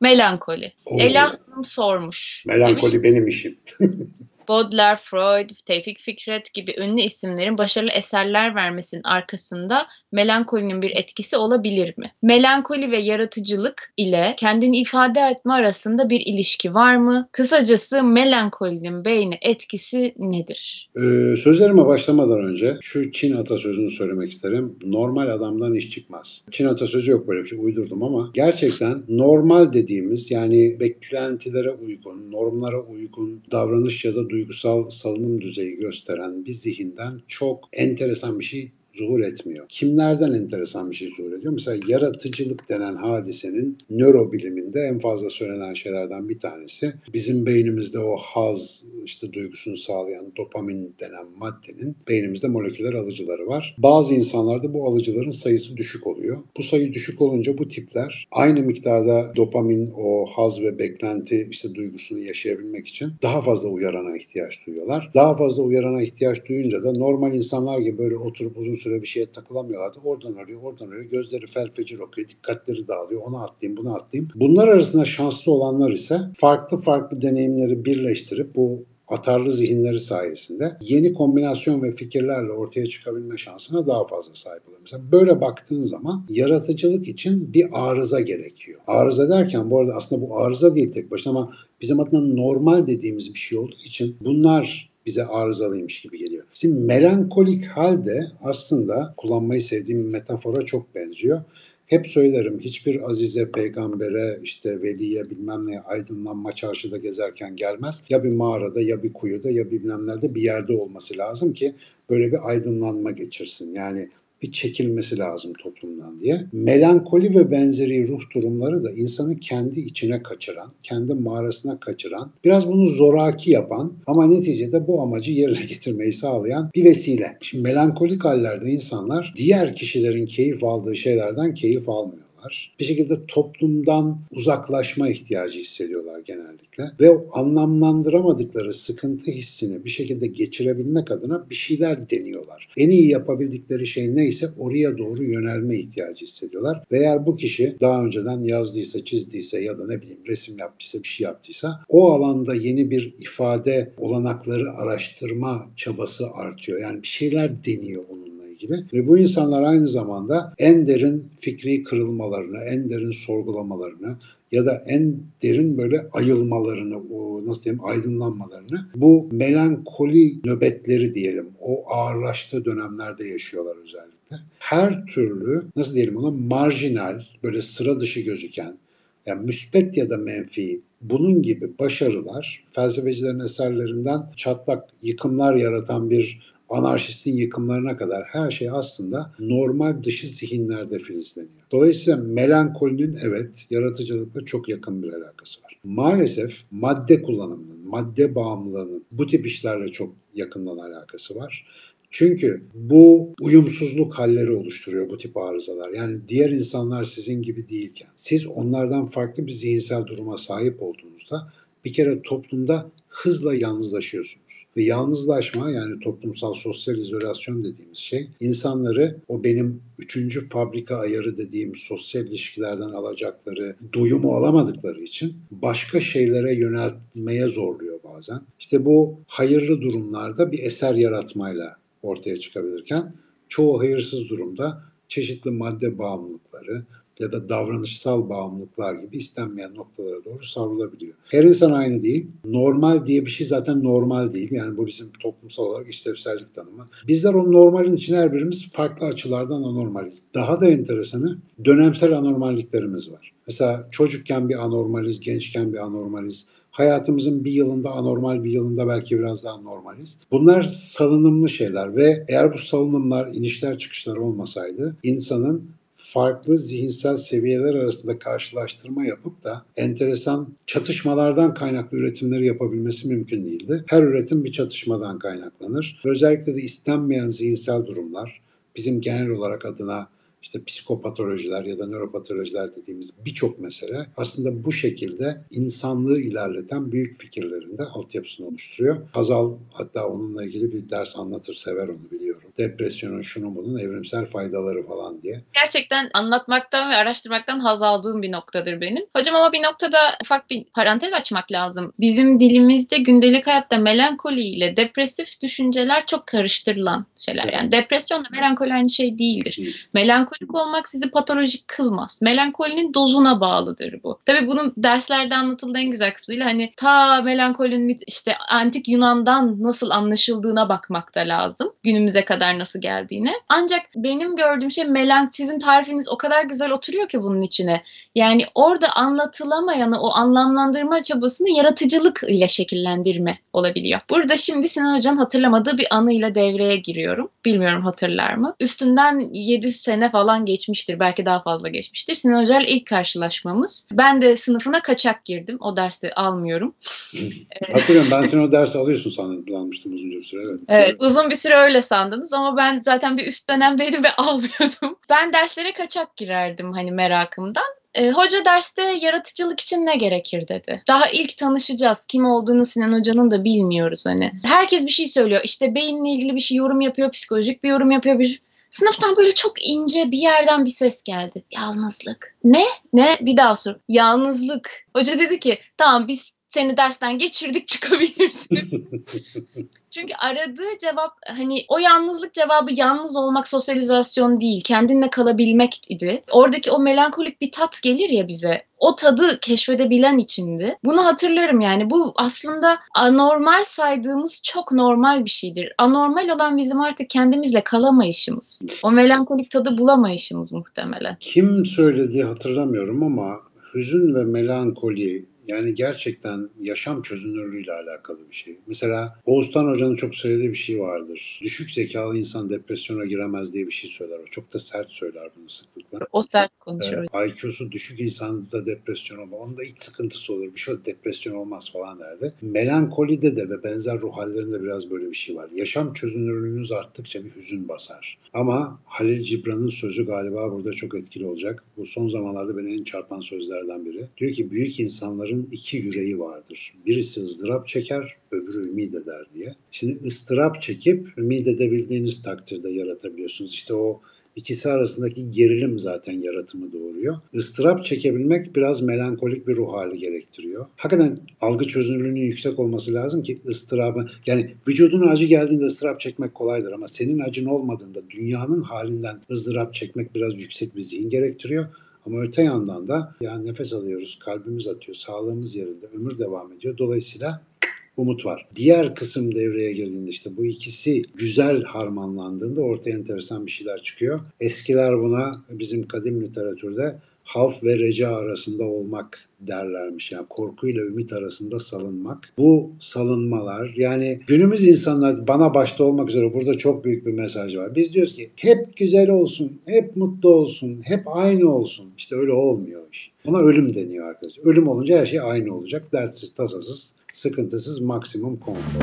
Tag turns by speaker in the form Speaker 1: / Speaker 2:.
Speaker 1: Melankoli.
Speaker 2: Oo.
Speaker 1: Ela Hanım sormuş.
Speaker 2: Melankoli
Speaker 1: Demiş,
Speaker 2: benim işim.
Speaker 1: Baudelaire, Freud, Tevfik Fikret gibi ünlü isimlerin başarılı eserler vermesinin arkasında melankolinin bir etkisi olabilir mi? Melankoli ve yaratıcılık ile kendini ifade etme arasında bir ilişki var mı? Kısacası melankolinin beyne etkisi nedir?
Speaker 2: Ee, sözlerime başlamadan önce şu Çin atasözünü söylemek isterim. Normal adamdan iş çıkmaz. Çin atasözü yok böyle bir şey uydurdum ama gerçekten normal dediğimiz yani beklentilere uygun, normlara uygun davranış ya da duygusal salınım düzeyi gösteren bir zihinden çok enteresan bir şey zuhur etmiyor. Kimlerden enteresan bir şey zuhur ediyor? Mesela yaratıcılık denen hadisenin nörobiliminde en fazla söylenen şeylerden bir tanesi bizim beynimizde o haz işte duygusunu sağlayan dopamin denen maddenin beynimizde moleküler alıcıları var. Bazı insanlarda bu alıcıların sayısı düşük oluyor. Bu sayı düşük olunca bu tipler aynı miktarda dopamin, o haz ve beklenti işte duygusunu yaşayabilmek için daha fazla uyarana ihtiyaç duyuyorlar. Daha fazla uyarana ihtiyaç duyunca da normal insanlar gibi böyle oturup uzun süre bir şeye takılamıyorlardı. Oradan arıyor, oradan arıyor. Gözleri felfecir okuyor, dikkatleri dağılıyor. Onu atlayayım, bunu atlayayım. Bunlar arasında şanslı olanlar ise farklı farklı deneyimleri birleştirip bu atarlı zihinleri sayesinde yeni kombinasyon ve fikirlerle ortaya çıkabilme şansına daha fazla sahip oluyor. Mesela böyle baktığın zaman yaratıcılık için bir arıza gerekiyor. Arıza derken bu arada aslında bu arıza değil tek başına ama bizim adına normal dediğimiz bir şey olduğu için bunlar bize arızalıymış gibi geliyor. Şimdi melankolik hal de aslında kullanmayı sevdiğim metafora çok benziyor. Hep söylerim hiçbir azize peygambere işte veliye bilmem neye aydınlanma çarşıda gezerken gelmez. Ya bir mağarada ya bir kuyuda ya bilmem nerede bir yerde olması lazım ki böyle bir aydınlanma geçirsin. Yani bir çekilmesi lazım toplumdan diye. Melankoli ve benzeri ruh durumları da insanı kendi içine kaçıran, kendi mağarasına kaçıran, biraz bunu zoraki yapan ama neticede bu amacı yerine getirmeyi sağlayan bir vesile. Şimdi melankolik hallerde insanlar diğer kişilerin keyif aldığı şeylerden keyif almıyor bir şekilde toplumdan uzaklaşma ihtiyacı hissediyorlar genellikle ve anlamlandıramadıkları sıkıntı hissini bir şekilde geçirebilmek adına bir şeyler deniyorlar. En iyi yapabildikleri şey neyse oraya doğru yönelme ihtiyacı hissediyorlar. Ve eğer bu kişi daha önceden yazdıysa, çizdiyse ya da ne bileyim resim yaptıysa, bir şey yaptıysa o alanda yeni bir ifade olanakları araştırma çabası artıyor. Yani bir şeyler deniyor gibi. Ve bu insanlar aynı zamanda en derin fikri kırılmalarını, en derin sorgulamalarını ya da en derin böyle ayılmalarını, o nasıl diyeyim aydınlanmalarını bu melankoli nöbetleri diyelim o ağırlaştığı dönemlerde yaşıyorlar özellikle. Her türlü nasıl diyelim ona marjinal böyle sıra dışı gözüken yani müspet ya da menfi bunun gibi başarılar felsefecilerin eserlerinden çatlak yıkımlar yaratan bir anarşistin yıkımlarına kadar her şey aslında normal dışı zihinlerde filizleniyor. Dolayısıyla melankolinin evet yaratıcılıkla çok yakın bir alakası var. Maalesef madde kullanımının, madde bağımlılığının bu tip işlerle çok yakından alakası var. Çünkü bu uyumsuzluk halleri oluşturuyor bu tip arızalar. Yani diğer insanlar sizin gibi değilken, siz onlardan farklı bir zihinsel duruma sahip olduğunuzda bir kere toplumda hızla yalnızlaşıyorsunuz. Ve yalnızlaşma yani toplumsal sosyal izolasyon dediğimiz şey insanları o benim üçüncü fabrika ayarı dediğim sosyal ilişkilerden alacakları duyumu alamadıkları için başka şeylere yöneltmeye zorluyor bazen. İşte bu hayırlı durumlarda bir eser yaratmayla ortaya çıkabilirken çoğu hayırsız durumda çeşitli madde bağımlılıkları, ya da davranışsal bağımlılıklar gibi istenmeyen noktalara doğru savrulabiliyor. Her insan aynı değil. Normal diye bir şey zaten normal değil. Yani bu bizim toplumsal olarak işlevsellik tanımı. Bizler o normalin içine her birimiz farklı açılardan anormaliz. Daha da enteresanı dönemsel anormalliklerimiz var. Mesela çocukken bir anormaliz, gençken bir anormaliz, hayatımızın bir yılında anormal bir yılında belki biraz daha normaliz. Bunlar salınımlı şeyler ve eğer bu salınımlar inişler çıkışlar olmasaydı insanın farklı zihinsel seviyeler arasında karşılaştırma yapıp da enteresan çatışmalardan kaynaklı üretimleri yapabilmesi mümkün değildi. Her üretim bir çatışmadan kaynaklanır. Özellikle de istenmeyen zihinsel durumlar bizim genel olarak adına işte psikopatolojiler ya da nöropatolojiler dediğimiz birçok mesele aslında bu şekilde insanlığı ilerleten büyük fikirlerinde altyapısını oluşturuyor. Hazal hatta onunla ilgili bir ders anlatır, sever onu biliyorum. Depresyonun şunun bunun evrimsel faydaları falan diye.
Speaker 1: Gerçekten anlatmaktan ve araştırmaktan haz aldığım bir noktadır benim. Hocam ama bir noktada ufak bir parantez açmak lazım. Bizim dilimizde gündelik hayatta melankoli ile depresif düşünceler çok karıştırılan şeyler. Yani depresyonla melankoli aynı şey değildir.
Speaker 2: Değil.
Speaker 1: Melankolik olmak sizi patolojik kılmaz. Melankolinin dozuna bağlıdır bu. Tabii bunun derslerde anlatıldığı en güzel kısmıyla hani ta melankolinin işte antik Yunan'dan nasıl anlaşıldığına bakmak da lazım. Günümüze kadar nasıl geldiğine. Ancak benim gördüğüm şey melank sizin tarifiniz o kadar güzel oturuyor ki bunun içine. Yani orada anlatılamayanı o anlamlandırma çabasını yaratıcılık ile şekillendirme olabiliyor. Burada şimdi Sinan Hoca'nın hatırlamadığı bir anıyla devreye giriyorum. Bilmiyorum hatırlar mı? Üstünden 7 sene falan geçmiştir. Belki daha fazla geçmiştir. Sinan Hoca ile ilk karşılaşmamız. Ben de sınıfına kaçak girdim. O dersi almıyorum.
Speaker 2: Hatırlıyorum ben seni o dersi alıyorsun sandım almıştım uzunca bir süre. Evet.
Speaker 1: Evet uzun bir süre öyle sandınız ama ben zaten bir üst dönemdeydim ve almıyordum. Ben derslere kaçak girerdim hani merakımdan. E, hoca derste yaratıcılık için ne gerekir dedi. Daha ilk tanışacağız. Kim olduğunu Sinan Hoca'nın da bilmiyoruz hani. Herkes bir şey söylüyor. İşte beyinle ilgili bir şey yorum yapıyor, psikolojik bir yorum yapıyor. Bir... Sınıftan böyle çok ince bir yerden bir ses geldi. Yalnızlık. Ne? Ne? Bir daha sor. Yalnızlık. Hoca dedi ki tamam biz seni dersten geçirdik çıkabilirsin. Çünkü aradığı cevap hani o yalnızlık cevabı yalnız olmak sosyalizasyon değil, kendinle kalabilmek idi. Oradaki o melankolik bir tat gelir ya bize. O tadı keşfedebilen içindi. Bunu hatırlarım yani. Bu aslında anormal saydığımız çok normal bir şeydir. Anormal olan bizim artık kendimizle kalamayışımız. O melankolik tadı bulamayışımız muhtemelen.
Speaker 2: Kim söylediği hatırlamıyorum ama hüzün ve melankoli yani gerçekten yaşam çözünürlüğüyle alakalı bir şey. Mesela Oğuzhan Hoca'nın çok söylediği bir şey vardır. Düşük zekalı insan depresyona giremez diye bir şey söyler. O çok da sert söyler bunu sıklıkla.
Speaker 1: O sert konuşuyor.
Speaker 2: Evet, IQ'su düşük insanda depresyon olma. Onun da ilk sıkıntısı olur. Bir şey depresyon olmaz falan derdi. Melankolide de ve benzer ruh hallerinde biraz böyle bir şey var. Yaşam çözünürlüğünüz arttıkça bir hüzün basar. Ama Halil Cibran'ın sözü galiba burada çok etkili olacak. Bu son zamanlarda beni en çarpan sözlerden biri. Diyor ki büyük insanların iki yüreği vardır. Birisi ızdırap çeker, öbürü ümit eder diye. Şimdi ıstırap çekip ümit edebildiğiniz takdirde yaratabiliyorsunuz. İşte o İkisi arasındaki gerilim zaten yaratımı doğuruyor. Istırap çekebilmek biraz melankolik bir ruh hali gerektiriyor. Hakikaten algı çözünürlüğünün yüksek olması lazım ki ıstırabı yani vücudun acı geldiğinde ıstırap çekmek kolaydır ama senin acın olmadığında dünyanın halinden ızdırap çekmek biraz yüksek bir zihin gerektiriyor. Ama öte yandan da yani nefes alıyoruz, kalbimiz atıyor, sağlığımız yerinde, ömür devam ediyor. Dolayısıyla umut var. Diğer kısım devreye girdiğinde işte bu ikisi güzel harmanlandığında ortaya enteresan bir şeyler çıkıyor. Eskiler buna bizim kadim literatürde havf ve reca arasında olmak derlermiş. Yani korkuyla ümit arasında salınmak. Bu salınmalar yani günümüz insanlar bana başta olmak üzere burada çok büyük bir mesaj var. Biz diyoruz ki hep güzel olsun, hep mutlu olsun, hep aynı olsun. İşte öyle olmuyor iş. Ona ölüm deniyor arkadaşlar. Ölüm olunca her şey aynı olacak. Dertsiz, tasasız, sıkıntısız, maksimum konfor.